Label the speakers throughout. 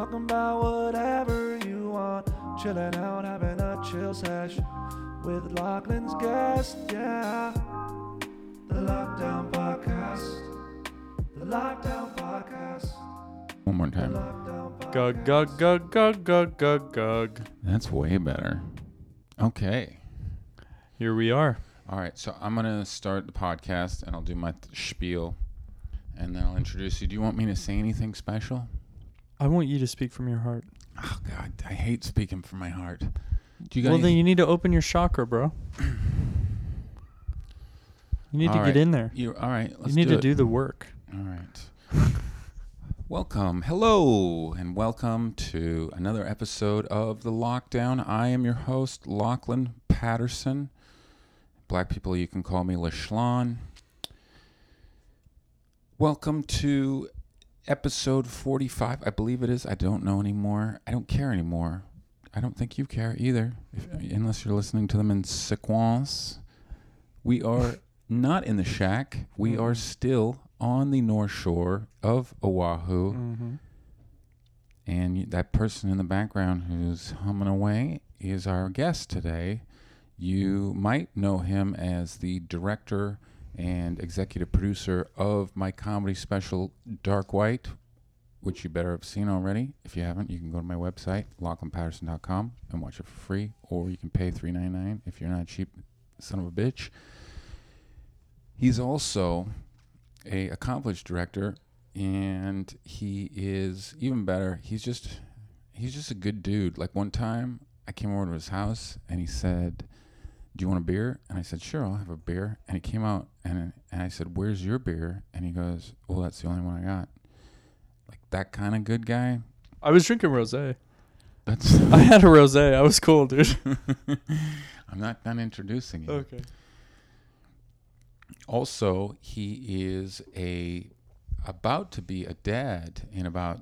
Speaker 1: Talking about whatever you want. Chilling out, having a chill session with Lachlan's guest. Yeah. The Lockdown Podcast. The Lockdown Podcast.
Speaker 2: One more time.
Speaker 3: Gug gug gug gug gug gug gug.
Speaker 2: That's way better. Okay.
Speaker 3: Here we are.
Speaker 2: All right. So I'm going to start the podcast and I'll do my th- spiel and then I'll introduce you. Do you want me to say anything special?
Speaker 3: I want you to speak from your heart.
Speaker 2: Oh, God. I hate speaking from my heart. Do you got
Speaker 3: well, then you need to open your chakra, bro. You need
Speaker 2: All
Speaker 3: to
Speaker 2: right.
Speaker 3: get in there.
Speaker 2: you, all right.
Speaker 3: You need
Speaker 2: do
Speaker 3: to
Speaker 2: it.
Speaker 3: do the work.
Speaker 2: All right. welcome. Hello, and welcome to another episode of The Lockdown. I am your host, Lachlan Patterson. Black people, you can call me LaShlon. Welcome to episode 45. I believe it is. I don't know anymore. I don't care anymore. I don't think you care either, if, unless you're listening to them in sequence. We are not in the shack. We are
Speaker 3: Mm.
Speaker 2: still on the north shore of Oahu.
Speaker 3: Mm-hmm.
Speaker 2: And y- that person in the background who's humming away is our guest today. You might know him as the director and executive producer of my comedy special, Dark White, which you better have seen already. If you haven't, you can go to my website, lachlanpatterson.com, and watch it for free, or you can pay three ninety nine if you're not cheap son of a bitch. He's also a accomplished director and he is even better. He's just he's just a good dude. Like one time I came over to his house and he said, "Do you want a beer?" And I said, "Sure, I'll have a beer." And he came out and and I said, "Where's your beer?" And he goes, "Well, that's the only one I got." Like that kind of good guy.
Speaker 3: I was drinking rosé.
Speaker 2: That's
Speaker 3: I had a rosé. I was cool, dude.
Speaker 2: I'm not done introducing you.
Speaker 3: okay.
Speaker 2: Also, he is a about to be a dad in about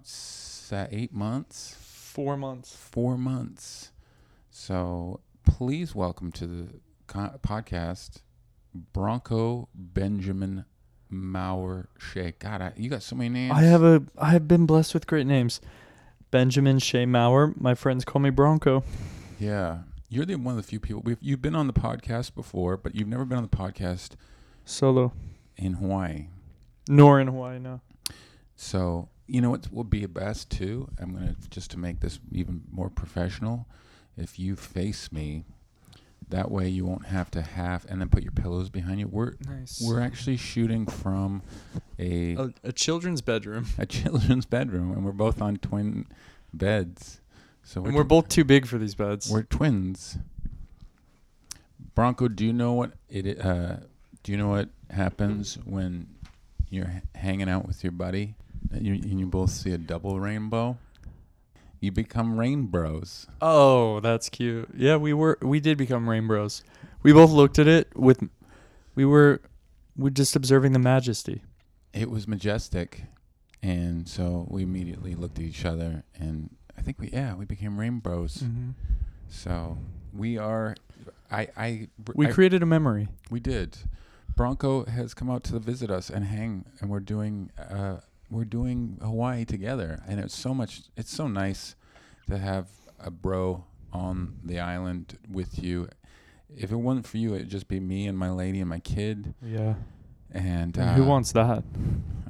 Speaker 2: eight months.
Speaker 3: Four months.
Speaker 2: four months. So please welcome to the co- podcast Bronco Benjamin Mauer Shea. God, I, you got so many names.
Speaker 3: I have a. I have been blessed with great names. Benjamin Shea Mauer. My friends call me Bronco.
Speaker 2: Yeah, you're the one of the few people. We've, you've been on the podcast before, but you've never been on the podcast
Speaker 3: Solo.
Speaker 2: in Hawaii.
Speaker 3: Nor in Hawaii, no.
Speaker 2: So you know what would be best too. I'm gonna just to make this even more professional. If you face me, that way you won't have to have and then put your pillows behind you. We're
Speaker 3: Nice.
Speaker 2: We're actually shooting from a
Speaker 3: a, a children's bedroom,
Speaker 2: a children's bedroom, and we're both on twin beds. So
Speaker 3: and we're both too big for these beds.
Speaker 2: we're twins. Bronco, do you know what it? Uh, do you know what happens when you're h- hanging out with your buddy and you, and you both see a double rainbow? You become rainbows.
Speaker 3: Oh, that's cute. Yeah, we were we did become rain bros. We both looked at it with we were we're just observing the majesty.
Speaker 2: It was majestic, and so we immediately looked at each other, and I think we yeah we became rainbows.
Speaker 3: Mm-hmm.
Speaker 2: So we are. I I
Speaker 3: We
Speaker 2: I-
Speaker 3: created a memory.
Speaker 2: we did. Bronco has come out to visit us and hang, and we're doing uh we're doing Hawaii together, and it's so much. It's so nice to have a bro on the island with you. If it wasn't for you, it'd just be me and my lady and my kid.
Speaker 3: Yeah.
Speaker 2: And, uh,
Speaker 3: And who wants that?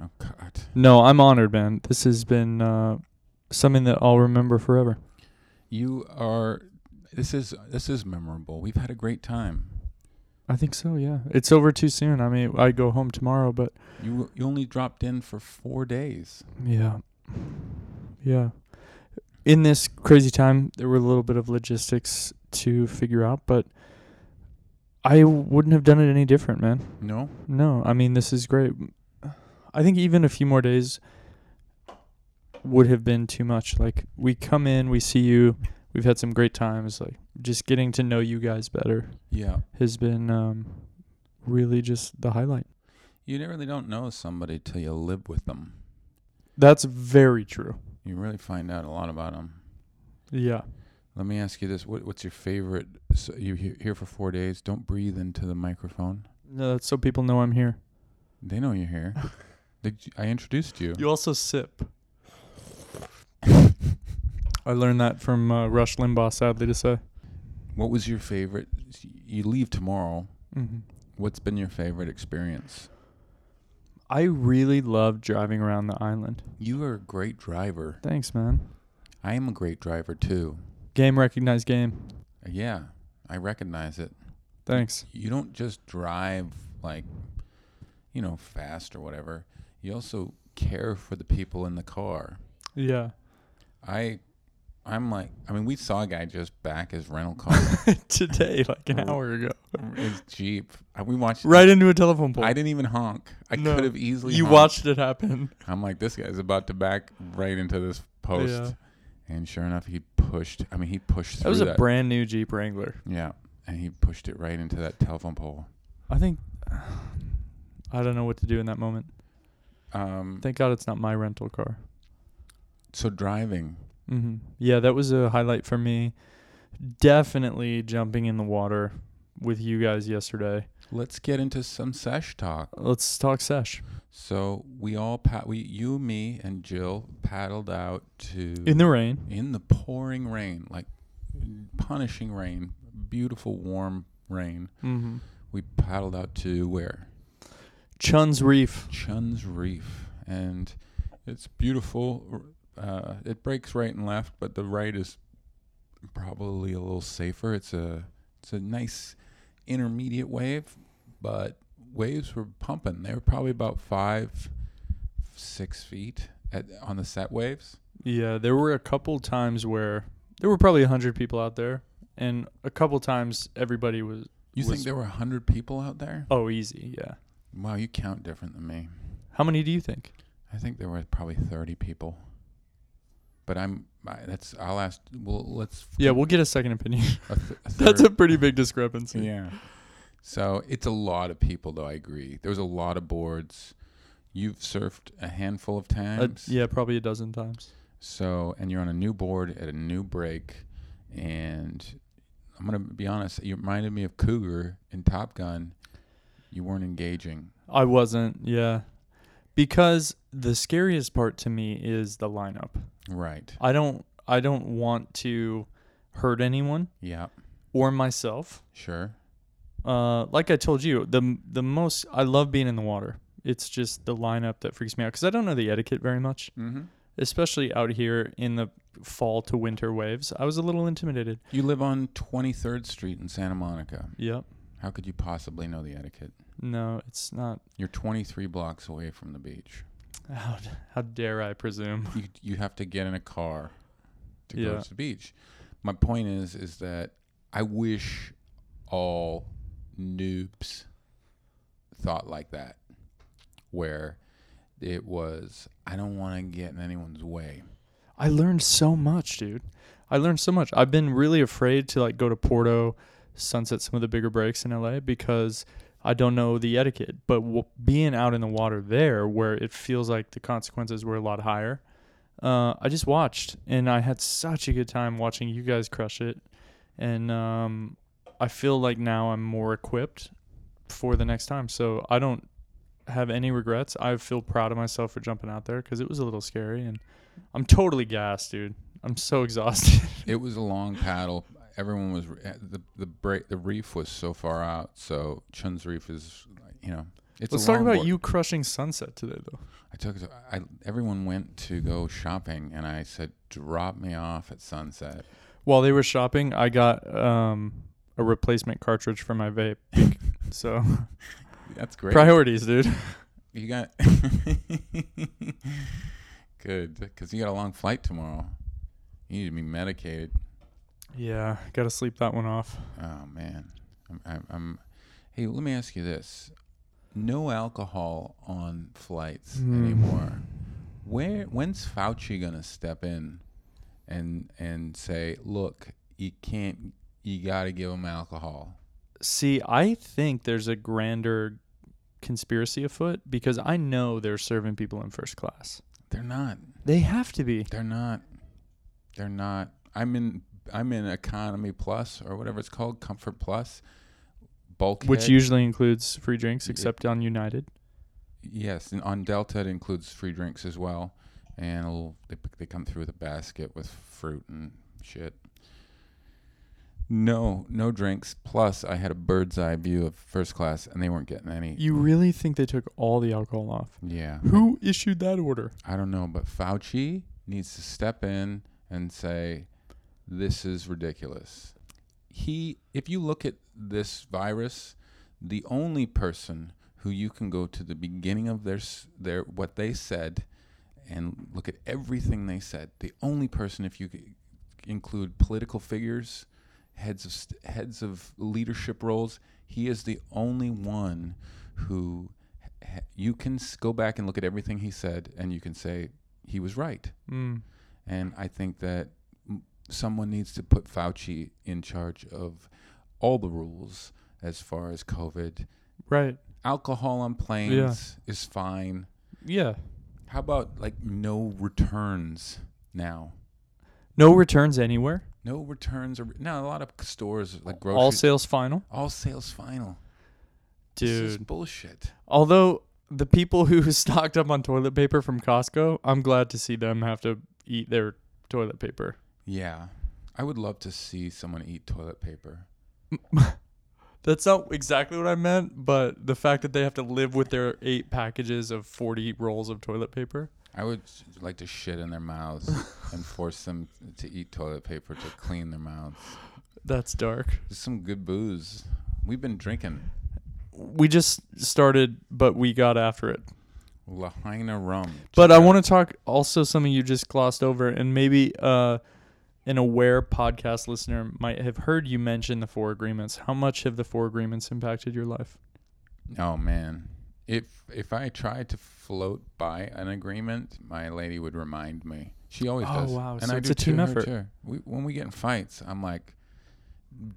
Speaker 2: Oh God.
Speaker 3: No, I'm honored, man. This has been uh, something that I'll remember forever.
Speaker 2: You are. This is this is memorable. We've had a great time.
Speaker 3: I think so. Yeah. It's over too soon. I mean, I go home tomorrow, but
Speaker 2: You you only dropped in for four days.
Speaker 3: yeah, yeah. In this crazy time, there were a little bit of logistics to figure out, but I wouldn't have done it any different, man.
Speaker 2: No.
Speaker 3: No, I mean this is great. I think even a few more days would have been too much. Like we come in, we see you, we've had some great times. Like just getting to know you guys better
Speaker 2: Yeah.
Speaker 3: has been um, really just the highlight.
Speaker 2: You really don't know somebody till you live with them.
Speaker 3: That's very true.
Speaker 2: You really find out a lot about them.
Speaker 3: Yeah.
Speaker 2: Let me ask you this: what, What's your favorite? So you here for four days? Don't breathe into the microphone.
Speaker 3: No, that's so people know I'm here.
Speaker 2: They know you're here. I introduced you?
Speaker 3: You also sip. I learned that from uh, Rush Limbaugh. Sadly to say.
Speaker 2: What was your favorite? You leave tomorrow.
Speaker 3: Mm-hmm.
Speaker 2: What's been your favorite experience?
Speaker 3: I really love driving around the island.
Speaker 2: You are a great driver.
Speaker 3: Thanks, man.
Speaker 2: I am a great driver too.
Speaker 3: Game recognized game.
Speaker 2: Yeah, I recognize it.
Speaker 3: Thanks.
Speaker 2: You don't just drive like, you know, fast or whatever. You also care for the people in the car.
Speaker 3: Yeah.
Speaker 2: I, I'm like, I mean, we saw a guy just back his rental car,
Speaker 3: Today, like an hour ago.
Speaker 2: his Jeep. We watched.
Speaker 3: Right into a telephone pole.
Speaker 2: I didn't even honk. I
Speaker 3: No.
Speaker 2: could have easily.
Speaker 3: you
Speaker 2: honked.
Speaker 3: watched it happen.
Speaker 2: I'm like, this guy's about to back right into this post,
Speaker 3: Yeah.
Speaker 2: and sure enough, he pushed. I mean, he pushed through
Speaker 3: That was a
Speaker 2: that.
Speaker 3: brand new Jeep Wrangler.
Speaker 2: yeah, and he pushed it right into that telephone pole.
Speaker 3: I think I don't know what to do in that moment.
Speaker 2: Um,
Speaker 3: Thank God it's not my rental car.
Speaker 2: so driving,
Speaker 3: hmm Yeah, that was a highlight for me. Definitely jumping in the water with you guys yesterday.
Speaker 2: let's get into some sesh talk.
Speaker 3: Let's talk sesh.
Speaker 2: So we all pa- we you, me, and Jill paddled out to
Speaker 3: In the rain.
Speaker 2: in the pouring rain, like punishing rain, beautiful warm rain.
Speaker 3: Mm-hmm.
Speaker 2: We paddled out to where
Speaker 3: Chun's Reef.
Speaker 2: Chun's Reef, and it's beautiful. Uh, it breaks right and left, but the right is probably a little safer. It's a it's a nice intermediate wave, but waves were pumping. They were probably about five, six feet at on the set waves.
Speaker 3: Yeah, there were a couple times where there were probably a hundred people out there, and a couple times everybody was.
Speaker 2: You
Speaker 3: Was-
Speaker 2: think there were a hundred people out there?
Speaker 3: Oh, easy. Yeah.
Speaker 2: Wow, you count different than me.
Speaker 3: How many do you think?
Speaker 2: I think there were probably thirty people. But I'm I, that's I'll ask. Well, let's
Speaker 3: Yeah, we'll get a second opinion.
Speaker 2: a th- a
Speaker 3: That's a pretty big discrepancy.
Speaker 2: yeah. So it's a lot of people, though. I agree. There's a lot of boards. You've surfed a handful of
Speaker 3: Uh,
Speaker 2: times.
Speaker 3: yeah, probably a dozen times.
Speaker 2: So and you're on a new board at a new break, and I'm gonna be honest. You reminded me of Cougar in Top Gun. You weren't engaging.
Speaker 3: I wasn't. Yeah, because the scariest part to me is the lineup.
Speaker 2: Right.
Speaker 3: I don't. I don't want to hurt anyone
Speaker 2: Yeah.
Speaker 3: or myself.
Speaker 2: Sure.
Speaker 3: Uh, like I told you, the the most I love being in the water. It's just the lineup that freaks me out because I don't know the etiquette very much,
Speaker 2: Mm-hmm.
Speaker 3: especially out here in the fall to winter waves. I was a little intimidated.
Speaker 2: You live on 23rd Street in Santa Monica.
Speaker 3: Yep.
Speaker 2: How could you possibly know the etiquette?
Speaker 3: No, it's not.
Speaker 2: You're 23 blocks away from the beach.
Speaker 3: How, how dare I presume?
Speaker 2: You you have to get in a car to go to the beach. My point is is that I wish all noobs thought like that, where it was I don't want to get in anyone's way.
Speaker 3: I learned so much, dude. I learned so much. I've been really afraid to like go to Porto, sunset some of the bigger breaks in LA because I don't know the etiquette. But w- being out in the water there, where it feels like the consequences were a lot higher, uh, I just watched and I had such a good time watching you guys crush it. And um, I feel like now I'm more equipped for the next time. So I don't have any regrets. I feel proud of myself for jumping out there because it was a little scary and I'm totally gassed, dude. I'm so exhausted.
Speaker 2: It was a long paddle. Everyone was eh, the the break the reef was so far out. So Chun's Reef is you know it's
Speaker 3: Let's talk about
Speaker 2: board.
Speaker 3: you crushing sunset today, though.
Speaker 2: I took I everyone went to go shopping and I said drop me off at sunset.
Speaker 3: While they were shopping, I got um, a replacement cartridge for my vape. so
Speaker 2: That's great.
Speaker 3: priorities, dude.
Speaker 2: You got good because you got a long flight tomorrow. You need to be medicated.
Speaker 3: Yeah, gotta sleep that one off.
Speaker 2: Oh man, I'm, I'm, I'm. Hey, let me ask you this: No alcohol on flights
Speaker 3: Hmm.
Speaker 2: anymore. Where when's Fauci gonna step in and and say, look, you can't, you got to give them alcohol?
Speaker 3: See, I think there's a grander conspiracy afoot because I know they're serving people in first class.
Speaker 2: They're not.
Speaker 3: They have to be.
Speaker 2: They're not. They're not. I'm in. I'm in economy plus or whatever it's called, comfort plus, bulkhead.
Speaker 3: Which usually includes free drinks, except on United.
Speaker 2: yes, and on Delta it includes free drinks as well, and a little, they they come through with a basket with fruit and shit. No, no drinks. Plus, I had a bird's eye view of first class, and they weren't getting any.
Speaker 3: You really think they took all the alcohol off?
Speaker 2: yeah.
Speaker 3: Who issued that order?
Speaker 2: I don't know, but Fauci needs to step in and say, "This is ridiculous." He, if you look at this virus, the only person who you can go to the beginning of their their what they said, and look at everything they said. The only person, if you include political figures, heads of st- heads of leadership roles, he is the only one who ha- you can s- go back and look at everything he said, and you can say he was right.
Speaker 3: Mm.
Speaker 2: And I think that someone needs to put Fauci in charge of all the rules as far as COVID.
Speaker 3: Right.
Speaker 2: Alcohol on planes is fine.
Speaker 3: Yeah.
Speaker 2: How about like no returns now?
Speaker 3: No returns anywhere.
Speaker 2: No returns or now a lot of stores like grocery
Speaker 3: All sales final.
Speaker 2: all sales final. Dude, This is bullshit.
Speaker 3: Although the people who stocked up on toilet paper from Costco, I'm glad to see them have to eat their toilet paper.
Speaker 2: Yeah. I would love to see someone eat toilet paper.
Speaker 3: That's not exactly what I meant, but the fact that they have to live with their eight packages of 40 rolls of toilet paper.
Speaker 2: I would like to shit in their mouths and force them to eat toilet paper to clean their mouths.
Speaker 3: That's dark.
Speaker 2: There's some good booze. We've been drinking
Speaker 3: We just started, but we got after it.
Speaker 2: Lahaina rum.
Speaker 3: But I want to talk also something you just glossed over, and maybe uh, an aware podcast listener might have heard you mention the four agreements. How much have the four agreements impacted your life?
Speaker 2: Oh man, if if I tried to float by an agreement, my lady would remind me. She always
Speaker 3: Oh,
Speaker 2: does.
Speaker 3: wow.
Speaker 2: And
Speaker 3: So
Speaker 2: I
Speaker 3: it's
Speaker 2: do
Speaker 3: a team effort.
Speaker 2: We, when we get in fights, I'm like,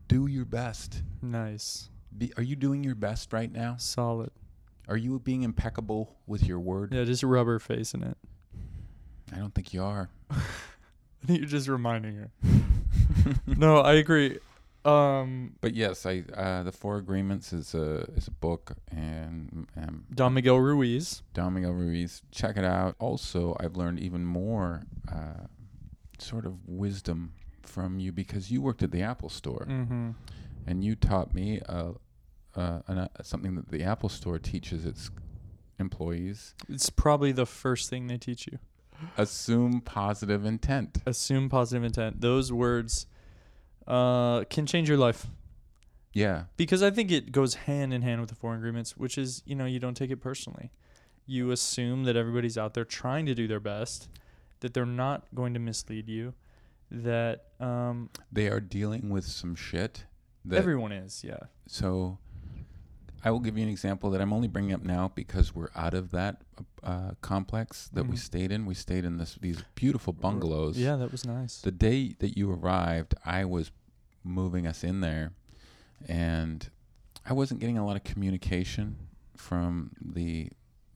Speaker 2: do your best.
Speaker 3: Nice,
Speaker 2: Be, are you doing your best right now?
Speaker 3: solid.
Speaker 2: Are you being impeccable with your word?
Speaker 3: Yeah, just rubber facing it.
Speaker 2: I don't think you are.
Speaker 3: I think you're just reminding her. no, I agree. Um,
Speaker 2: But yes, I uh, the Four Agreements is a is a book, and um,
Speaker 3: Don Miguel Ruiz.
Speaker 2: Don Miguel Ruiz. Check it out. Also, I've learned even more uh, sort of wisdom from you because you worked at the Apple Store,
Speaker 3: Mm-hmm.
Speaker 2: and you taught me uh, uh, an, uh, something that the Apple Store teaches its employees:
Speaker 3: It's probably the first thing they teach you.
Speaker 2: Assume positive intent.
Speaker 3: Assume positive intent. Those words uh, can change your life.
Speaker 2: Yeah,
Speaker 3: because I think it goes hand in hand with the four agreements, which is you know you don't take it personally. You assume that everybody's out there trying to do their best, that they're not going to mislead you, that um,
Speaker 2: they are dealing with some shit. That
Speaker 3: everyone is. Yeah.
Speaker 2: So I will give you an example that I'm only bringing up now because we're out of that uh, complex that we
Speaker 3: Mhm.
Speaker 2: stayed in. We stayed in this these beautiful bungalows.
Speaker 3: Yeah, that was nice.
Speaker 2: The day that you arrived, I was moving us in there, and I wasn't getting a lot of communication from the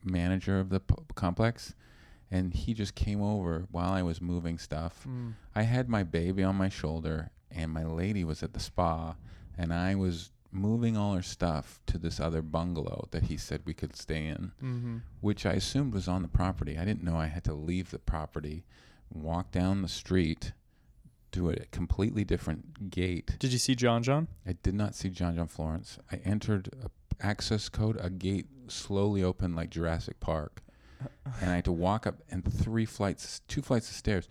Speaker 2: manager of the p- complex. And he just came over while I was moving stuff.
Speaker 3: Mm.
Speaker 2: I had my baby on my shoulder, and my lady was at the spa, and I was moving all her stuff to this other bungalow that he said we could stay in,
Speaker 3: Mm-hmm.
Speaker 2: which I assumed was on the property. I didn't know I had to leave the property, walk down the street to a completely different gate.
Speaker 3: Did you see John John?
Speaker 2: I did not see John John Florence. I entered a access code, a gate slowly opened like Jurassic Park, and I had to walk up and three flights, two flights of stairs.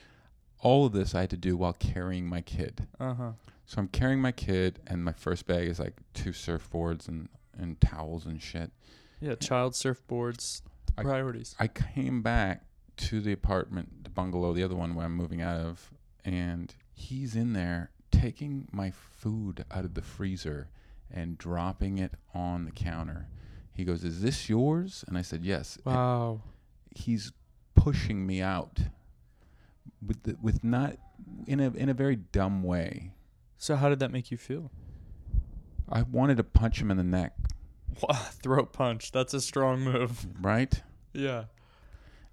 Speaker 2: All of this I had to do while carrying my kid.
Speaker 3: Uh huh.
Speaker 2: So I'm carrying my kid, and my first bag is like two surfboards and, and towels and shit.
Speaker 3: Yeah, child surfboards.
Speaker 2: I-
Speaker 3: priorities.
Speaker 2: I came back to the apartment, the bungalow, the other one where I'm moving out of, and he's in there taking my food out of the freezer and dropping it on the counter. He goes, "Is this yours?" And I said, "Yes." And
Speaker 3: Wow.
Speaker 2: he's pushing me out with the, with not in a in a very dumb way.
Speaker 3: So how did that make you feel?
Speaker 2: I wanted to punch him in the neck,
Speaker 3: Wow, throat punch. That's a strong move.
Speaker 2: right?
Speaker 3: Yeah.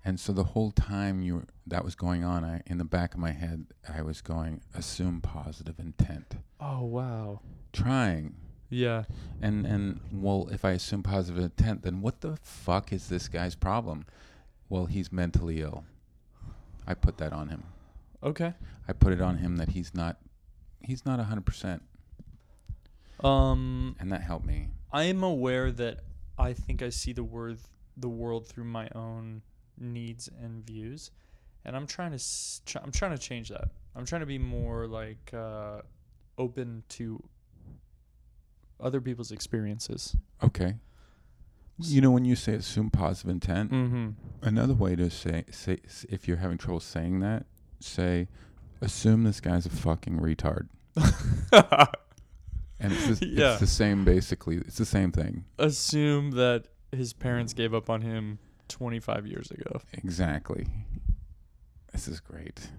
Speaker 2: And so the whole time you were, that was going on, I in the back of my head, I was going, assume positive intent,
Speaker 3: Oh wow.
Speaker 2: trying,
Speaker 3: Yeah.
Speaker 2: and and well, if I assume positive intent, then what the fuck is this guy's problem? Well, he's mentally ill. I put that on him.
Speaker 3: Okay.
Speaker 2: I put it on him that he's not he's not 100%
Speaker 3: Um,
Speaker 2: and that helped me.
Speaker 3: I am aware that I think I see the word the world through my own needs and views, and I'm trying to s- I'm trying to change that. I'm trying to be more like uh, open to other people's experiences.
Speaker 2: Okay. You know when you say assume positive intent,
Speaker 3: Mm-hmm.
Speaker 2: another way to say say if you're having trouble saying that, say assume this guy's a fucking retard. And it's, the,
Speaker 3: Yeah.
Speaker 2: it's the same basically. It's the same thing.
Speaker 3: Assume that his parents gave up on him 25 years ago.
Speaker 2: Exactly. This is great.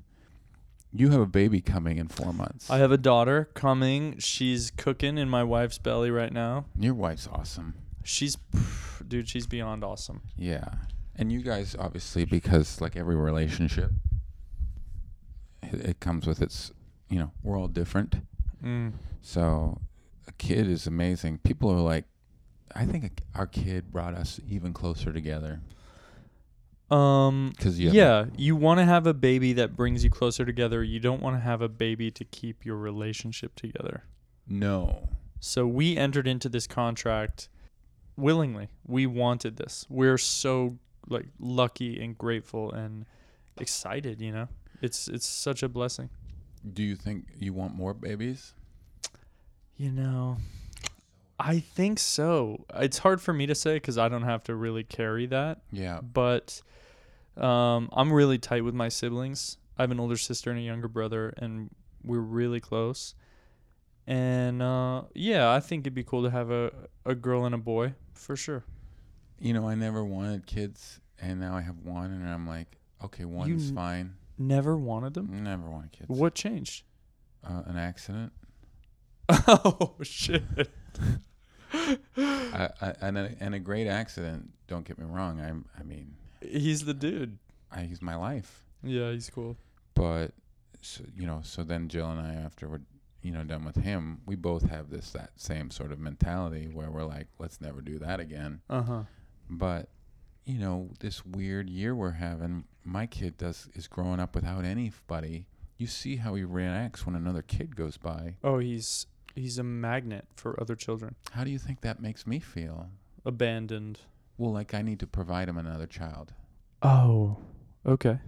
Speaker 2: You have a baby coming in 4 months.
Speaker 3: I have a daughter coming. She's cooking in my wife's belly right now.
Speaker 2: Your wife's awesome.
Speaker 3: She's, dude, she's beyond awesome.
Speaker 2: Yeah. And you guys obviously because like every relationship it, comes with its, you know, we're all different.
Speaker 3: Mm.
Speaker 2: So a kid is amazing. People are like I think a- our kid brought us even closer together
Speaker 3: Um,
Speaker 2: you
Speaker 3: yeah, you want to have a baby that brings you closer together. You don't want to have a baby to keep your relationship together.
Speaker 2: no.
Speaker 3: So we entered into this contract willingly. We wanted this. We're so like lucky and grateful and excited, you know. It's it's such a blessing.
Speaker 2: Do you think you want more babies?
Speaker 3: You know, I think so. It's hard for me to say cuz I don't have to really carry that,
Speaker 2: Yeah.
Speaker 3: but um I'm really tight with my siblings. I have an older sister and a younger brother and we're really close. And uh yeah, I think it'd be cool to have a a girl and a boy for sure.
Speaker 2: You know, I never wanted kids and now I have one and I'm like, okay, one's
Speaker 3: n-
Speaker 2: fine.
Speaker 3: Never wanted them.
Speaker 2: Never wanted kids.
Speaker 3: What changed?
Speaker 2: Uh, an accident?
Speaker 3: oh shit.
Speaker 2: I, I, and, a, and a great accident. Don't get me wrong. I'm. I mean,
Speaker 3: He's the dude.
Speaker 2: I use my life,
Speaker 3: Yeah, he's cool.
Speaker 2: but so, you know. So then Jill and I, after we're you know done with him, we both have this that same sort of mentality where we're like, let's never do that again.
Speaker 3: Uh huh.
Speaker 2: But you know, this weird year we're having, my kid does is growing up without anybody. You see how he reacts when another kid goes by.
Speaker 3: Oh, he's he's a magnet for other children.
Speaker 2: How do you think that makes me feel?
Speaker 3: Abandoned.
Speaker 2: Well, like I need to provide him another child.
Speaker 3: Oh, okay.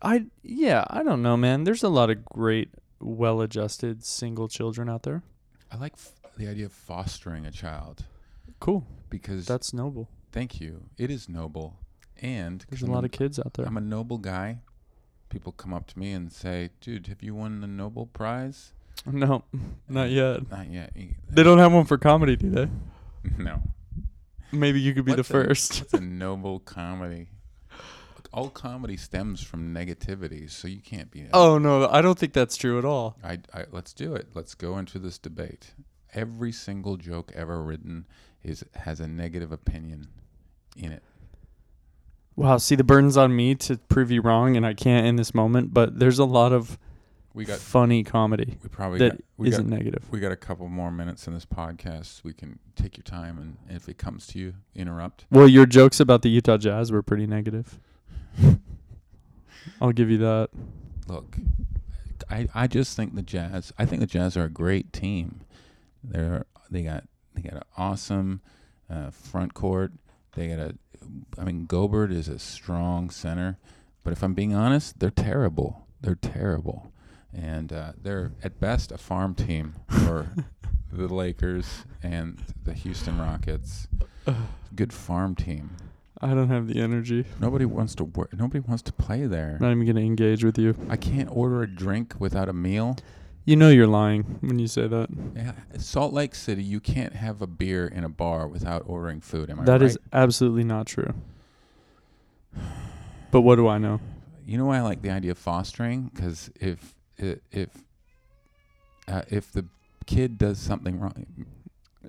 Speaker 3: I yeah, I don't know, man. There's a lot of great, well-adjusted single children out there.
Speaker 2: I like f- the idea of fostering a child
Speaker 3: Cool.
Speaker 2: because
Speaker 3: That's noble.
Speaker 2: Thank you. It is noble, And
Speaker 3: There's a
Speaker 2: I'm
Speaker 3: lot of kids out there.
Speaker 2: I'm a noble guy. People come up to me and say, "Dude, have you won the Nobel Prize?"
Speaker 3: no, not yet.
Speaker 2: Not yet.
Speaker 3: They don't have one for comedy, do they?
Speaker 2: No.
Speaker 3: Maybe you could be
Speaker 2: What's
Speaker 3: the
Speaker 2: a-
Speaker 3: first.
Speaker 2: What's a noble comedy? Look, all comedy stems from negativity, so you can't be.
Speaker 3: Oh no, I don't think that's true at all.
Speaker 2: I, I let's do it. Let's go into this debate. Every single joke ever written is has a negative opinion in it.
Speaker 3: Wow, see the burden's on me to prove you wrong and I can't in this moment, but there's a lot of
Speaker 2: We got
Speaker 3: funny comedy
Speaker 2: we probably
Speaker 3: that
Speaker 2: got we got
Speaker 3: not negative.
Speaker 2: we got a couple more minutes in this podcast. We can take your time and if it comes to you, interrupt.
Speaker 3: Well, your jokes about the Utah Jazz were pretty negative. I'll give you that.
Speaker 2: Look, I I just think the Jazz. I think the Jazz are a great team. They're they got they got an awesome uh, front court. They got a. I mean, Gobert is a strong center, but if I'm being honest, they're terrible. They're terrible, and uh, they're at best a farm team for the Lakers and the Houston Rockets. Good farm team.
Speaker 3: I don't have the energy.
Speaker 2: Nobody wants to work. Nobody wants to play there.
Speaker 3: I'm not even gonna engage with you.
Speaker 2: I can't order a drink without a meal.
Speaker 3: You know you're lying when you say that.
Speaker 2: Yeah, Salt Lake City, you can't have a beer in a bar without ordering food. Am I
Speaker 3: That
Speaker 2: right?
Speaker 3: is absolutely not true. But what do I know?
Speaker 2: You know why I like the idea of fostering? Because if if uh, if the kid does something wrong,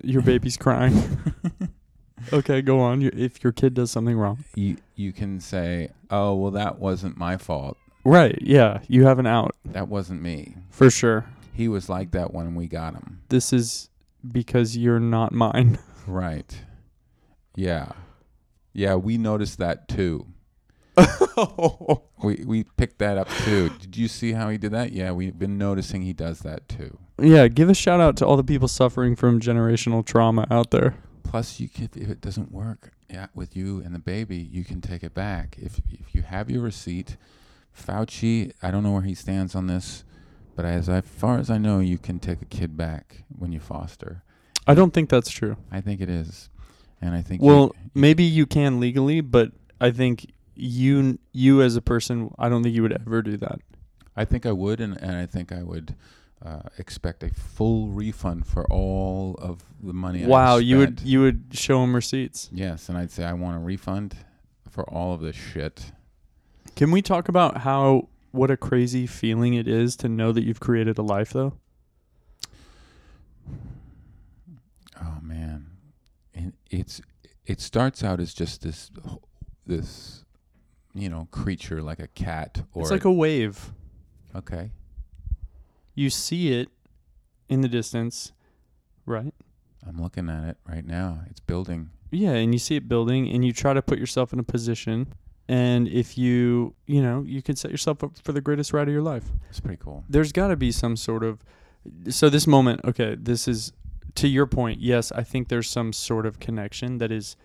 Speaker 3: Your baby's crying. okay, go on. You- If your kid does something wrong.
Speaker 2: you you can say, "Oh, well, that wasn't my fault.
Speaker 3: Right, yeah, you have an out
Speaker 2: That wasn't me.
Speaker 3: for sure.
Speaker 2: He was like that when we got him."
Speaker 3: This is because you're not mine.
Speaker 2: Right. Yeah. Yeah, we noticed that too. We we picked that up too. Did you see how he did that? Yeah, we've been noticing he does that too.
Speaker 3: yeah, give a shout out to all the people suffering from generational trauma out there.
Speaker 2: Plus, you can if it doesn't work yeah, with you and the baby, you can take it back. If if you have your receipt, Fauci, I don't know where he stands on this, but as I, far as I know, you can take a kid back when you foster.
Speaker 3: I don't think that's true.
Speaker 2: I think it is, and I think
Speaker 3: Well,
Speaker 2: you-
Speaker 3: maybe you can legally, but I think you you as a person, I don't think you would ever do that.
Speaker 2: I think I would, and, and I think I would uh, expect a full refund for all of the money. I
Speaker 3: wow, you would you would show them receipts.
Speaker 2: Yes, and I'd say I want a refund for all of this shit.
Speaker 3: Can we talk about how what a crazy feeling it is to know that you've created a life though?
Speaker 2: Oh man, and it's it starts out as just this this you know creature like a cat or
Speaker 3: it's like a wave.
Speaker 2: okay
Speaker 3: You see it in the distance, right?
Speaker 2: I'm looking at it right now. It's building.
Speaker 3: Yeah, and you see it building and you try to put yourself in a position and if you, you know, you can set yourself up for the greatest ride of your life.
Speaker 2: It's pretty cool.
Speaker 3: there's got to be some sort of so this moment okay this is to your point yes i think there's some sort of connection that is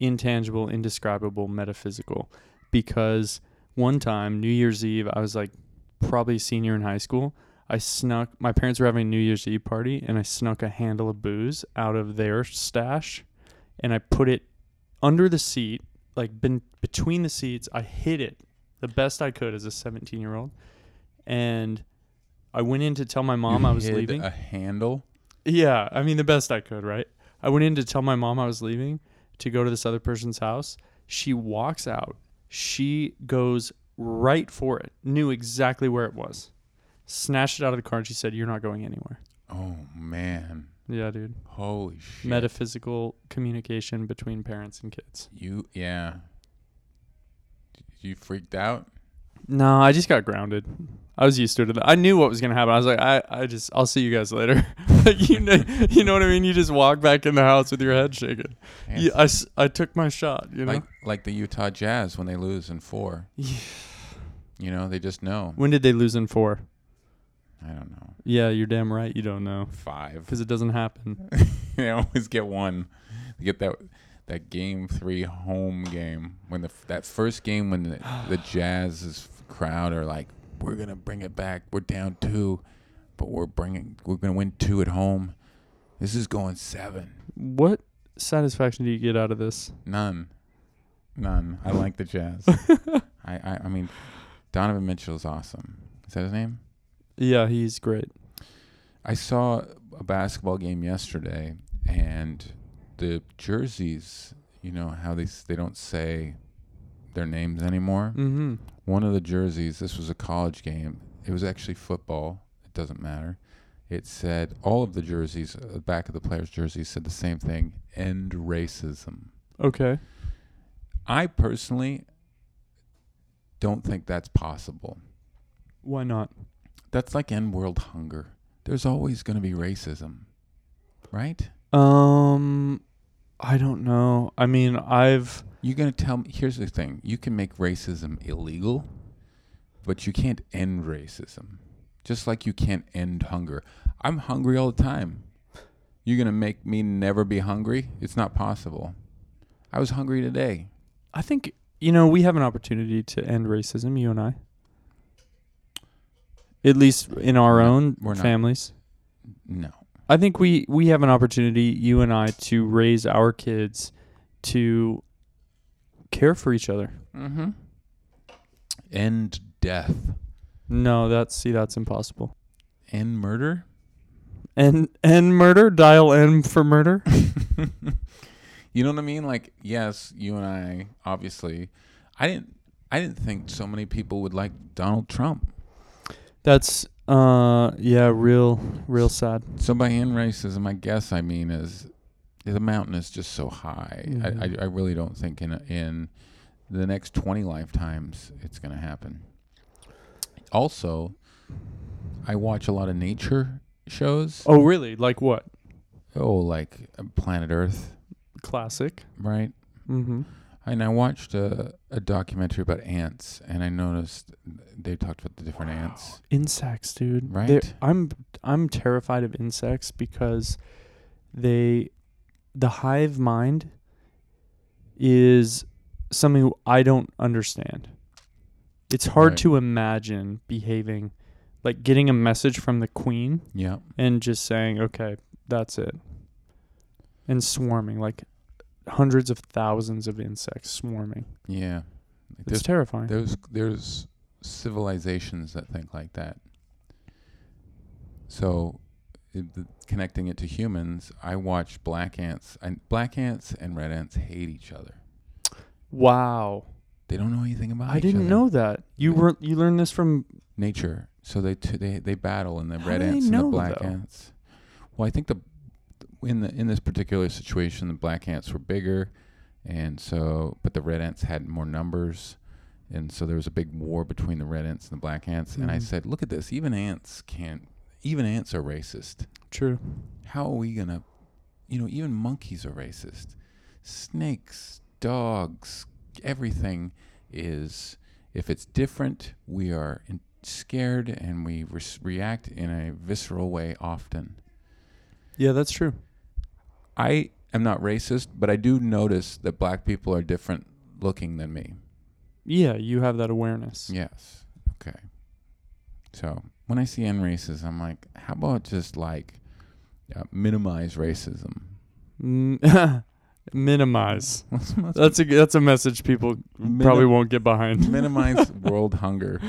Speaker 3: intangible indescribable metaphysical because one time new year's eve i was like probably senior in high school i snuck my parents were having a new year's eve party and i snuck a handle of booze out of their stash and i put it under the seat like ben, between the seats i hit it the best i could as a 17 year old and I went in to tell my mom
Speaker 2: You
Speaker 3: I was leaving.
Speaker 2: A handle.
Speaker 3: yeah, I mean the best I could, right? I went in to tell my mom I was leaving to go to this other person's house. She walks out. She goes right for it. Knew exactly where it was. Snatched it out of the car and she said, "You're not going anywhere."
Speaker 2: Oh man,
Speaker 3: Yeah, dude.
Speaker 2: holy shit!
Speaker 3: Metaphysical communication between parents and kids.
Speaker 2: You yeah. You freaked out.
Speaker 3: No, I just got grounded. I was used to it. I knew what was gonna happen. I was like, I, I just, I'll see you guys later. like you know, you know what I mean. You just walk back in the house with your head shaking. Yeah, I, I took my shot. You know.
Speaker 2: like like the Utah Jazz when they lose in four.
Speaker 3: Yeah.
Speaker 2: You know, they just know.
Speaker 3: when did they lose in four?
Speaker 2: I don't know.
Speaker 3: Yeah, you're damn right. You don't know
Speaker 2: Five.
Speaker 3: because it doesn't happen.
Speaker 2: they always get one. They get that that game three home game when the that first game when the, the Jazz's crowd are like, we're gonna bring it back. We're down two, but we're bringing we're gonna win two at home. This is going seven.
Speaker 3: What satisfaction do you get out of this?
Speaker 2: None, none. I like the Jazz. I, I I mean, Donovan Mitchell's awesome. Is that his name?
Speaker 3: Yeah, he's great.
Speaker 2: I saw a basketball game yesterday, and the jerseys. You know how they s- they don't say their names anymore.
Speaker 3: Mm-hmm.
Speaker 2: One of the jerseys. This was a college game. It was actually football. It doesn't matter. It said all of the jerseys, uh, the back of the players' jerseys said the same thing: "End racism."
Speaker 3: Okay.
Speaker 2: I personally don't think that's possible.
Speaker 3: Why not?
Speaker 2: That's like end world hunger. There's always going to be racism, right?
Speaker 3: Um, I don't know. I mean, I've
Speaker 2: You're going to tell me here's the thing. You can make racism illegal, but you can't end racism. Just like you can't end hunger. I'm hungry all the time. You're going to make me never be hungry? It's not possible. I was hungry today.
Speaker 3: I think you know we have an opportunity to end racism. You and I, at least in our
Speaker 2: No,
Speaker 3: own
Speaker 2: we're not.
Speaker 3: families.
Speaker 2: No.
Speaker 3: I think we we have an opportunity, you and I, to raise our kids to care for each other.
Speaker 2: Mm-hmm. End death.
Speaker 3: No, that's see, that's impossible.
Speaker 2: End murder?
Speaker 3: And and murder, dial M for murder.
Speaker 2: you know what I mean? Like, yes, you and I obviously I didn't I didn't think so many people would like Donald Trump.
Speaker 3: That's uh yeah, real real sad.
Speaker 2: So by end racism, I guess I mean is the mountain is just so high.
Speaker 3: Mhm.
Speaker 2: I, I I really don't think in in the next twenty lifetimes it's gonna happen. Also, I watch a lot of nature shows.
Speaker 3: Oh, really? Like what?
Speaker 2: Oh, like uh, Planet Earth,
Speaker 3: Classic.
Speaker 2: right?
Speaker 3: Mm-hmm.
Speaker 2: And I watched a, a documentary about ants, and I noticed they talked about the different ants.
Speaker 3: Insects, dude.
Speaker 2: Right.
Speaker 3: They're- I'm I'm terrified of insects because they the hive mind is something I don't understand. It's hard
Speaker 2: Right.
Speaker 3: to imagine behaving like getting a message from the queen
Speaker 2: Yeah.
Speaker 3: and just saying, "Okay, that's it." And swarming like hundreds of thousands of insects swarming.
Speaker 2: Yeah.
Speaker 3: It's
Speaker 2: There's,
Speaker 3: terrifying.
Speaker 2: there's there's civilizations that think like that. So, it, the, connecting it to humans, I watch black ants. And black ants and red ants hate each other.
Speaker 3: Wow.
Speaker 2: They don't know anything about.
Speaker 3: I didn't
Speaker 2: other.
Speaker 3: know that. You
Speaker 2: Yeah.
Speaker 3: were you learned this from
Speaker 2: nature. So they t- they they battle and the red ants and the black
Speaker 3: though?
Speaker 2: ants. Well, I think the in the in this particular situation, the black ants were bigger, and so but the red ants had more numbers, and so there was a big war between the red ants and the black ants. And I
Speaker 3: Mhm.
Speaker 2: said, look at this. Even ants can't. Even ants are racist.
Speaker 3: True.
Speaker 2: How are we gonna? You know, even monkeys are racist. Snakes, dogs, everything is. If it's different, we are in, scared and we res- react in a visceral way often.
Speaker 3: Yeah, that's true.
Speaker 2: I am not racist, but I do notice that black people are different looking than me.
Speaker 3: Yeah, you have that awareness.
Speaker 2: Yes. Okay. So when I see end racism, I'm like, how about just like uh, minimize racism?
Speaker 3: Mm, minimize. That's a that's a message people
Speaker 2: Minim-
Speaker 3: probably won't get behind.
Speaker 2: minimize world hunger.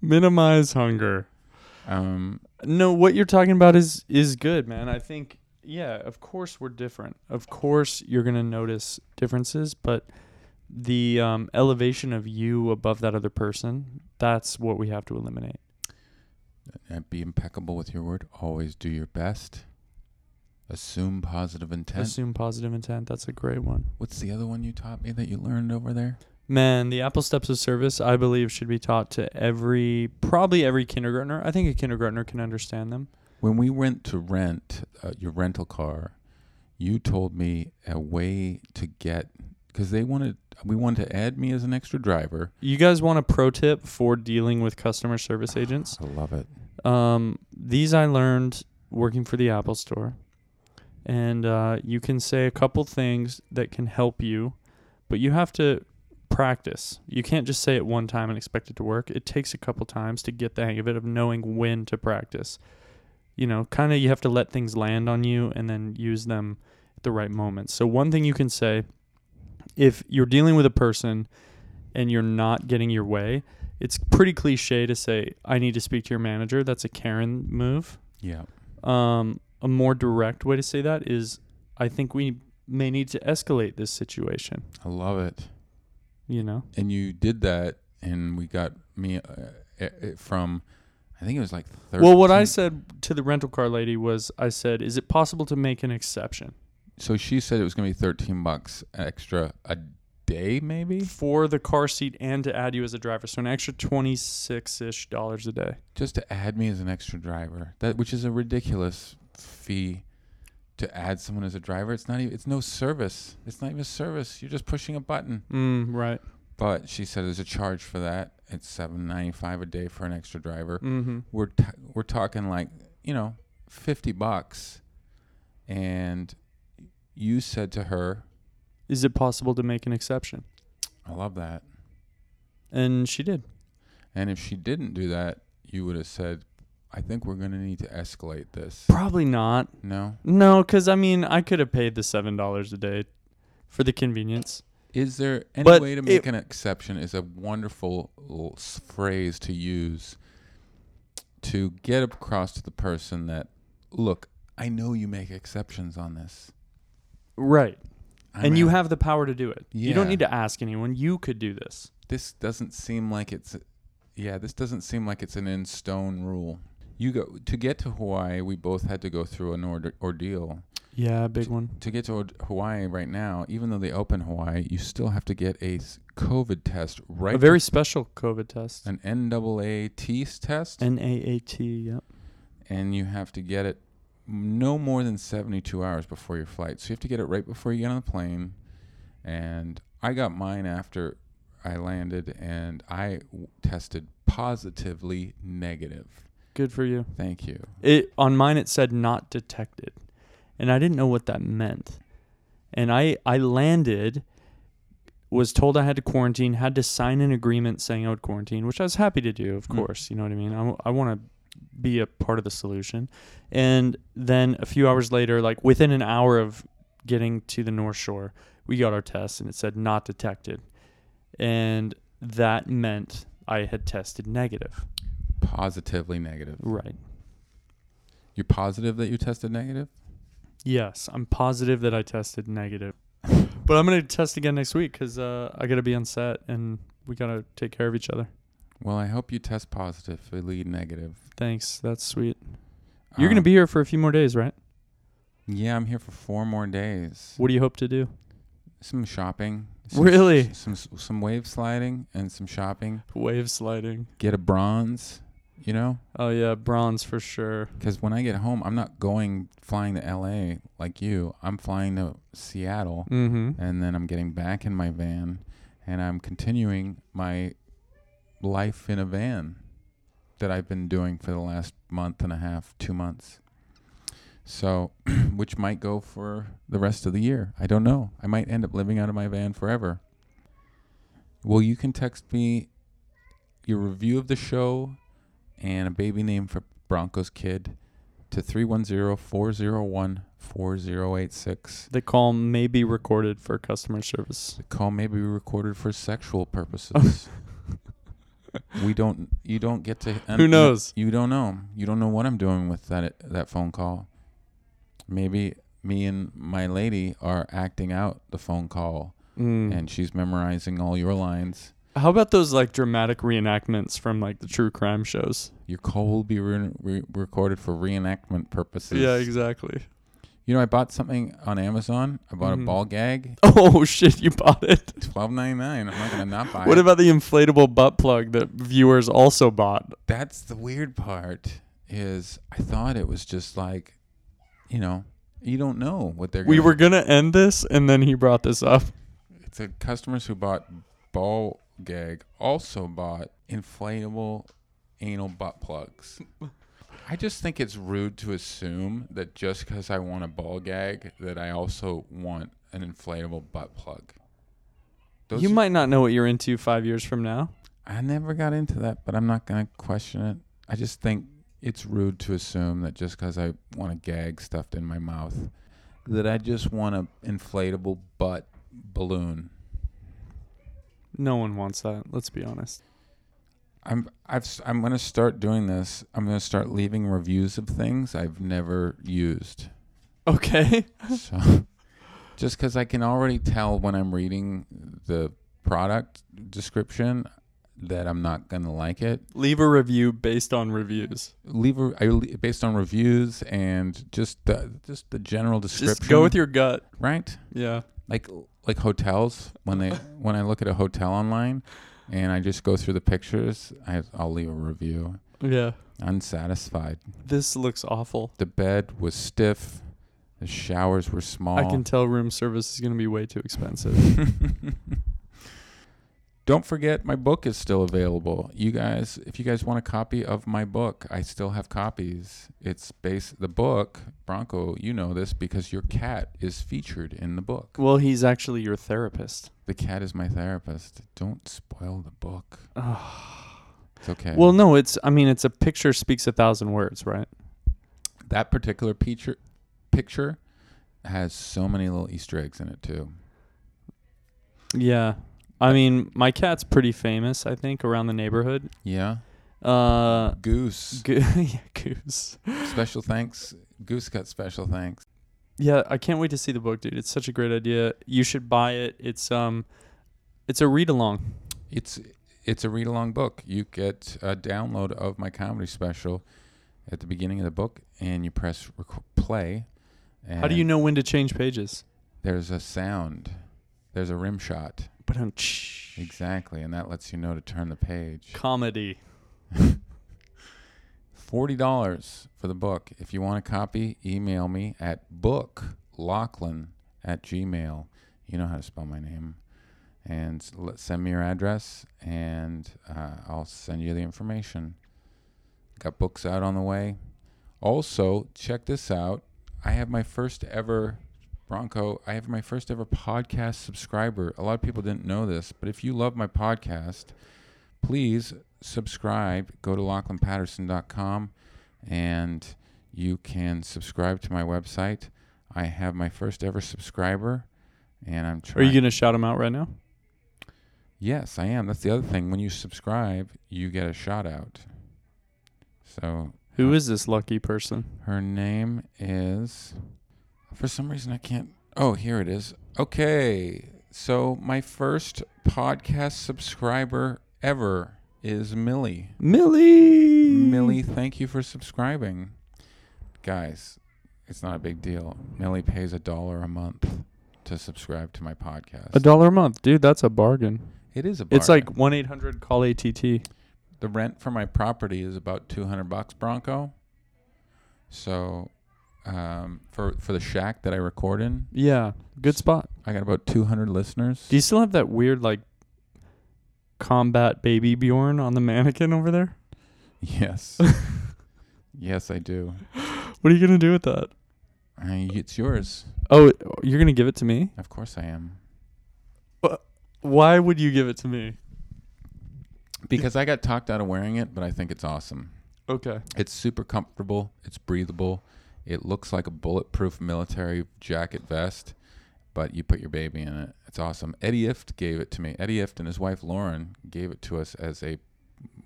Speaker 3: minimize hunger.
Speaker 2: Um,
Speaker 3: No, what you're talking about is is good, man. I think yeah, of course we're different. Of course you're going to notice differences, but the um, elevation of you above that other person, that's what we have to eliminate.
Speaker 2: And be impeccable with your word. Always do your best. Assume positive intent.
Speaker 3: Assume positive intent. That's a great one.
Speaker 2: What's the other one you taught me that you learned over there?
Speaker 3: Man, the Apple Steps of Service, I believe, should be taught to every, probably every kindergartner. I think a kindergartner can understand them.
Speaker 2: When we went to rent uh, your rental car, you told me a way to get because they wanted we wanted to add me as an extra driver.
Speaker 3: You guys want a pro tip for dealing with customer service agents?
Speaker 2: I love it.
Speaker 3: Um, these I learned working for the Apple Store, and uh, you can say a couple things that can help you, but you have to practice. You can't just say it one time and expect it to work. It takes a couple times to get the hang of it, of knowing when to practice. You know, kind of you have to let things land on you and then use them at the right moments. So one thing you can say, if you're dealing with a person and you're not getting your way, it's pretty cliche to say I need to speak to your manager. That's a Karen move.
Speaker 2: Yeah.
Speaker 3: Um, a more direct way to say that is I think we may need to escalate this situation.
Speaker 2: I love it.
Speaker 3: You know,
Speaker 2: And you did that, and we got me uh, from, I think it was like 13.
Speaker 3: well, what I said to the rental car lady was I said, "Is it possible to make an exception
Speaker 2: So she said it was going to be 13 bucks extra a day, maybe?
Speaker 3: for the car seat and to add you as a driver? So an extra twenty six ish dollars a day."
Speaker 2: Just to add me as an extra driver. That which is a ridiculous fee to add someone as a driver. It's not even it's no service. It's not even a service. You're just pushing a button.
Speaker 3: Mm, right.
Speaker 2: But she said there's a charge for that. It's 7.95 a day for an extra driver.
Speaker 3: Mm-hmm.
Speaker 2: We're t- we're talking like, you know, 50 bucks. And you said to her,
Speaker 3: Is it possible to make an exception?
Speaker 2: I love that.
Speaker 3: And she did.
Speaker 2: And if she didn't do that, you would have said, I think we're going to need to escalate this.
Speaker 3: Probably not.
Speaker 2: No?
Speaker 3: No, because I mean, I could have paid the seven dollars a day for the convenience.
Speaker 2: Is there any
Speaker 3: But
Speaker 2: way to make
Speaker 3: it-
Speaker 2: an exception? Is a wonderful phrase to use to get across to the person that, look, I know you make exceptions on this.
Speaker 3: Right.
Speaker 2: I'm
Speaker 3: and you have the power to do it. You don't need to ask anyone. You could do this.
Speaker 2: this doesn't seem like it's yeah this doesn't seem like it's an in stone rule you go to get to hawaii we both had to go through an order, ordeal
Speaker 3: Yeah, big one.
Speaker 2: to get to Hawaii right now even though they open hawaii you still have to get a covid test right
Speaker 3: A very special COVID test.
Speaker 2: an NAAT test
Speaker 3: N A A T. Yep.
Speaker 2: and you have to get it no more than 72 hours before your flight so you have to get it right before you get on the plane and I got mine after I landed, and I w- tested positively negative.
Speaker 3: Good for you.
Speaker 2: Thank you.
Speaker 3: It on mine it said not detected, and I didn't know what that meant. And I I landed, was told I had to quarantine, had to sign an agreement saying I would quarantine, which I was happy to do, of
Speaker 2: Mm.
Speaker 3: course. You know what I mean. I, I want to be a part of the solution. And then a few hours later, like within an hour of getting to the North Shore, we got our test, and it said not detected, and that meant I had tested negative.
Speaker 2: Positively negative.
Speaker 3: Right.
Speaker 2: You're positive that you tested negative?
Speaker 3: Yes, I'm positive that I tested negative. But I'm gonna test again next week because uh, I gotta be on set and we gotta take care of each other.
Speaker 2: Well, I hope you test positively negative.
Speaker 3: Thanks, that's sweet. You're gonna
Speaker 2: Um,
Speaker 3: be here for a few more days, right?
Speaker 2: Yeah, I'm here for four more days.
Speaker 3: What do you hope to do?
Speaker 2: Some shopping. Some,
Speaker 3: Really?
Speaker 2: Some some wave sliding and some shopping.
Speaker 3: Wave sliding.
Speaker 2: Get a bronze. You know,
Speaker 3: Oh yeah, bronze for sure.
Speaker 2: because when I get home, I'm not going flying to L.A. like you. I'm flying to Seattle,
Speaker 3: Mm-hmm.
Speaker 2: and then I'm getting back in my van, and I'm continuing my life in a van that I've been doing for the last month and a half, two months. So, which might go for the rest of the year. I don't know. I might end up living out of my van forever. Well, you can text me your review of the show and a baby name for Broncos Kid to 310 401 4086.
Speaker 3: The call may be recorded for customer service.
Speaker 2: The call may be recorded for sexual purposes. we don't. You don't get to.
Speaker 3: Who knows?
Speaker 2: You don't know. You don't know what I'm doing with that that phone call. Maybe me and my lady are acting out the phone call,
Speaker 3: Mm.
Speaker 2: and she's memorizing all your lines.
Speaker 3: How about those like dramatic reenactments from like the true crime shows?
Speaker 2: Your call will be re- re- recorded for reenactment purposes.
Speaker 3: Yeah, exactly.
Speaker 2: You know, I bought something on Amazon. I bought
Speaker 3: Mhm.
Speaker 2: a ball gag,
Speaker 3: Oh shit, you bought it.
Speaker 2: twelve ninety nine. I'm not gonna not buy it.
Speaker 3: What
Speaker 2: it.
Speaker 3: about the inflatable butt plug that viewers also bought?
Speaker 2: That's the weird part. Is I thought it was just like, you know, you don't know what they're.
Speaker 3: We
Speaker 2: gonna- We
Speaker 3: were gonna end this, and then he brought this up.
Speaker 2: It's the customers who bought ball gag also bought inflatable anal butt plugs. I just think it's rude to assume that just because I want a ball gag, that I also want an inflatable butt plug. Those
Speaker 3: you
Speaker 2: are-
Speaker 3: might not know what you're into five years from now.
Speaker 2: I never got into that, but I'm not gonna question it. I just think it's rude to assume that just because I want a gag stuffed in my mouth, that I just want an inflatable butt balloon.
Speaker 3: No one wants that. Let's be honest.
Speaker 2: I'm I've I'm gonna start doing this. I'm gonna start leaving reviews of things I've never used.
Speaker 3: Okay.
Speaker 2: So just because I can already tell when I'm reading the product description that I'm not gonna like it.
Speaker 3: Leave a review based on reviews.
Speaker 2: Leave a, I, based on reviews and just the just the general description.
Speaker 3: Just go with your gut.
Speaker 2: right.
Speaker 3: Yeah.
Speaker 2: Like like hotels when they when I look at a hotel online and I just go through the pictures, I, I'll leave a review.
Speaker 3: Yeah.
Speaker 2: Unsatisfied.
Speaker 3: This looks awful.
Speaker 2: The bed was stiff. The showers were small.
Speaker 3: I can tell room service is going to be way too expensive.
Speaker 2: Don't forget, my book is still available. You guys, if you guys want a copy of my book, I still have copies. It's based the book, Bronco. You know this because your cat is featured in the book.
Speaker 3: well, he's actually your therapist.
Speaker 2: The cat is my therapist. Don't spoil the book. It's okay.
Speaker 3: Well, no, it's. I mean, it's a picture speaks a thousand words, right?
Speaker 2: that particular picture picture has so many little Easter eggs in it too.
Speaker 3: Yeah. I mean, my cat's pretty famous. I think around the neighborhood.
Speaker 2: Yeah.
Speaker 3: Uh,
Speaker 2: Goose.
Speaker 3: go- yeah, goose.
Speaker 2: Special thanks. Goose got special thanks.
Speaker 3: Yeah, I can't wait to see the book, dude. It's such a great idea. You should buy it. It's um, it's a read along.
Speaker 2: It's it's a read along book. You get a download of my comedy special at the beginning of the book, and you press rec- play. And
Speaker 3: How do you know when to change pages?
Speaker 2: There's a sound. There's a rim shot. Exactly, and that lets you know to turn the page.
Speaker 3: comedy.
Speaker 2: Forty dollars for the book. If you want a copy, email me at booklachlan at gmail. You know how to spell my name. and let, send me your address, and uh, I'll send you the information. Got books out on the way. Also, check this out. I have my first ever Bronco. I have my first ever podcast subscriber. A lot of people didn't know this, but if you love my podcast, please subscribe. Go to lachlanpatterson.com and you can subscribe to my website. I have my first ever subscriber, and I'm trying.
Speaker 3: Are you gonna shout him out right now?
Speaker 2: Yes, I am. That's the other thing. When you subscribe, you get a shout out. So
Speaker 3: Who uh, is this lucky person?
Speaker 2: her name is. For some reason, I can't. Oh, here it is. Okay. So my first podcast subscriber ever is Millie.
Speaker 3: Millie.
Speaker 2: Millie, thank you for subscribing. Guys, it's not a big deal. Millie pays a dollar a month to subscribe to my podcast.
Speaker 3: A dollar a month, dude. That's a bargain.
Speaker 2: It is a
Speaker 3: It's like one eight hundred call ATT.
Speaker 2: the rent for my property is about 200 bucks bronco so um, for for the shack that i record in
Speaker 3: Yeah, good spot.
Speaker 2: i got about 200 listeners
Speaker 3: Do you still have that weird like combat baby Bjorn on the mannequin over there?
Speaker 2: yes yes i do
Speaker 3: What are you gonna do with that?
Speaker 2: I, it's yours
Speaker 3: Oh, you're gonna give it to me?
Speaker 2: of course i am
Speaker 3: Why would you give it to me?
Speaker 2: because i got talked out of wearing it but i think it's awesome
Speaker 3: Okay.
Speaker 2: it's super comfortable it's breathable it looks like a bulletproof military jacket vest but you put your baby in it it's awesome Eddie Ifft gave it to me Eddie Ifft and his wife lauren gave it to us as a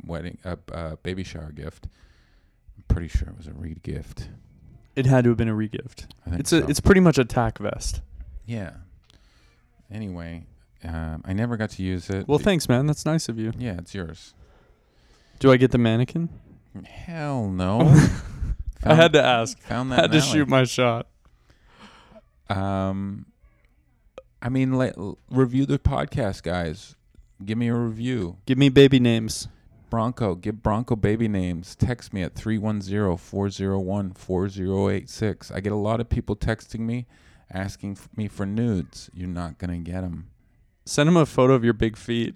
Speaker 2: wedding a uh, baby shower gift i'm pretty sure it was a reed gift
Speaker 3: It had to have been a regift.
Speaker 2: I think
Speaker 3: It's
Speaker 2: so.
Speaker 3: a it's pretty much a tack vest.
Speaker 2: yeah anyway um, i never got to use it
Speaker 3: Well, thanks, man. That's nice of you.
Speaker 2: yeah it's yours
Speaker 3: Do I get the mannequin?
Speaker 2: hell no
Speaker 3: I had to ask.
Speaker 2: found
Speaker 3: I
Speaker 2: that
Speaker 3: had to
Speaker 2: alley.
Speaker 3: shoot my shot.
Speaker 2: Um, I mean, let, review the podcast, guys. Give me a review.
Speaker 3: Give me baby names.
Speaker 2: Bronco, give Bronco baby names. Text me at 310-401-4086. I get a lot of people texting me asking f- me for nudes. You're not going to get them.
Speaker 3: Send him a photo of your big feet.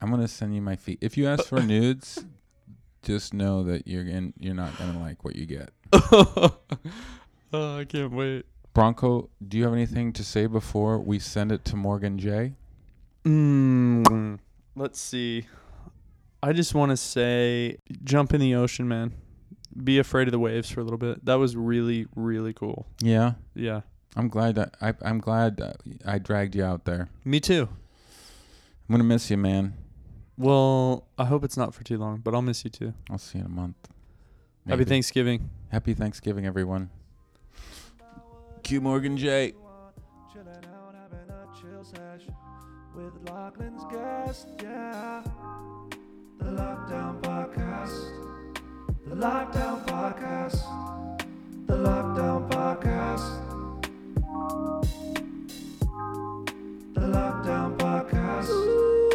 Speaker 2: I'm going to send you my feet. If you ask for nudes, just know that you're in, you're not going to like what you get.
Speaker 3: oh, I can't wait.
Speaker 2: Bronco, do you have anything to say before we send it to Morgan J?
Speaker 3: Mm, let's see. I just want to say, jump in the ocean, man. Be afraid of the waves for a little bit. That was really, really cool.
Speaker 2: Yeah.
Speaker 3: Yeah.
Speaker 2: I'm glad that I, I'm glad uh, I dragged you out there.
Speaker 3: Me too.
Speaker 2: I'm gonna miss you, man.
Speaker 3: Well, I hope it's not for too long, but I'll miss you too.
Speaker 2: I'll see you in a month. Maybe.
Speaker 3: Happy Thanksgiving.
Speaker 2: Happy Thanksgiving, everyone. Q Morgan J.
Speaker 1: The Lockdown Podcast. The Lockdown Podcast. The Lockdown Podcast. The Lockdown Podcast.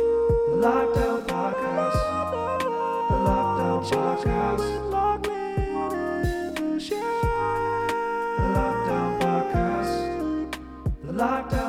Speaker 1: Lockdown Podcast. The Lockdown Podcast. The Lockdown Podcast. The Lockdown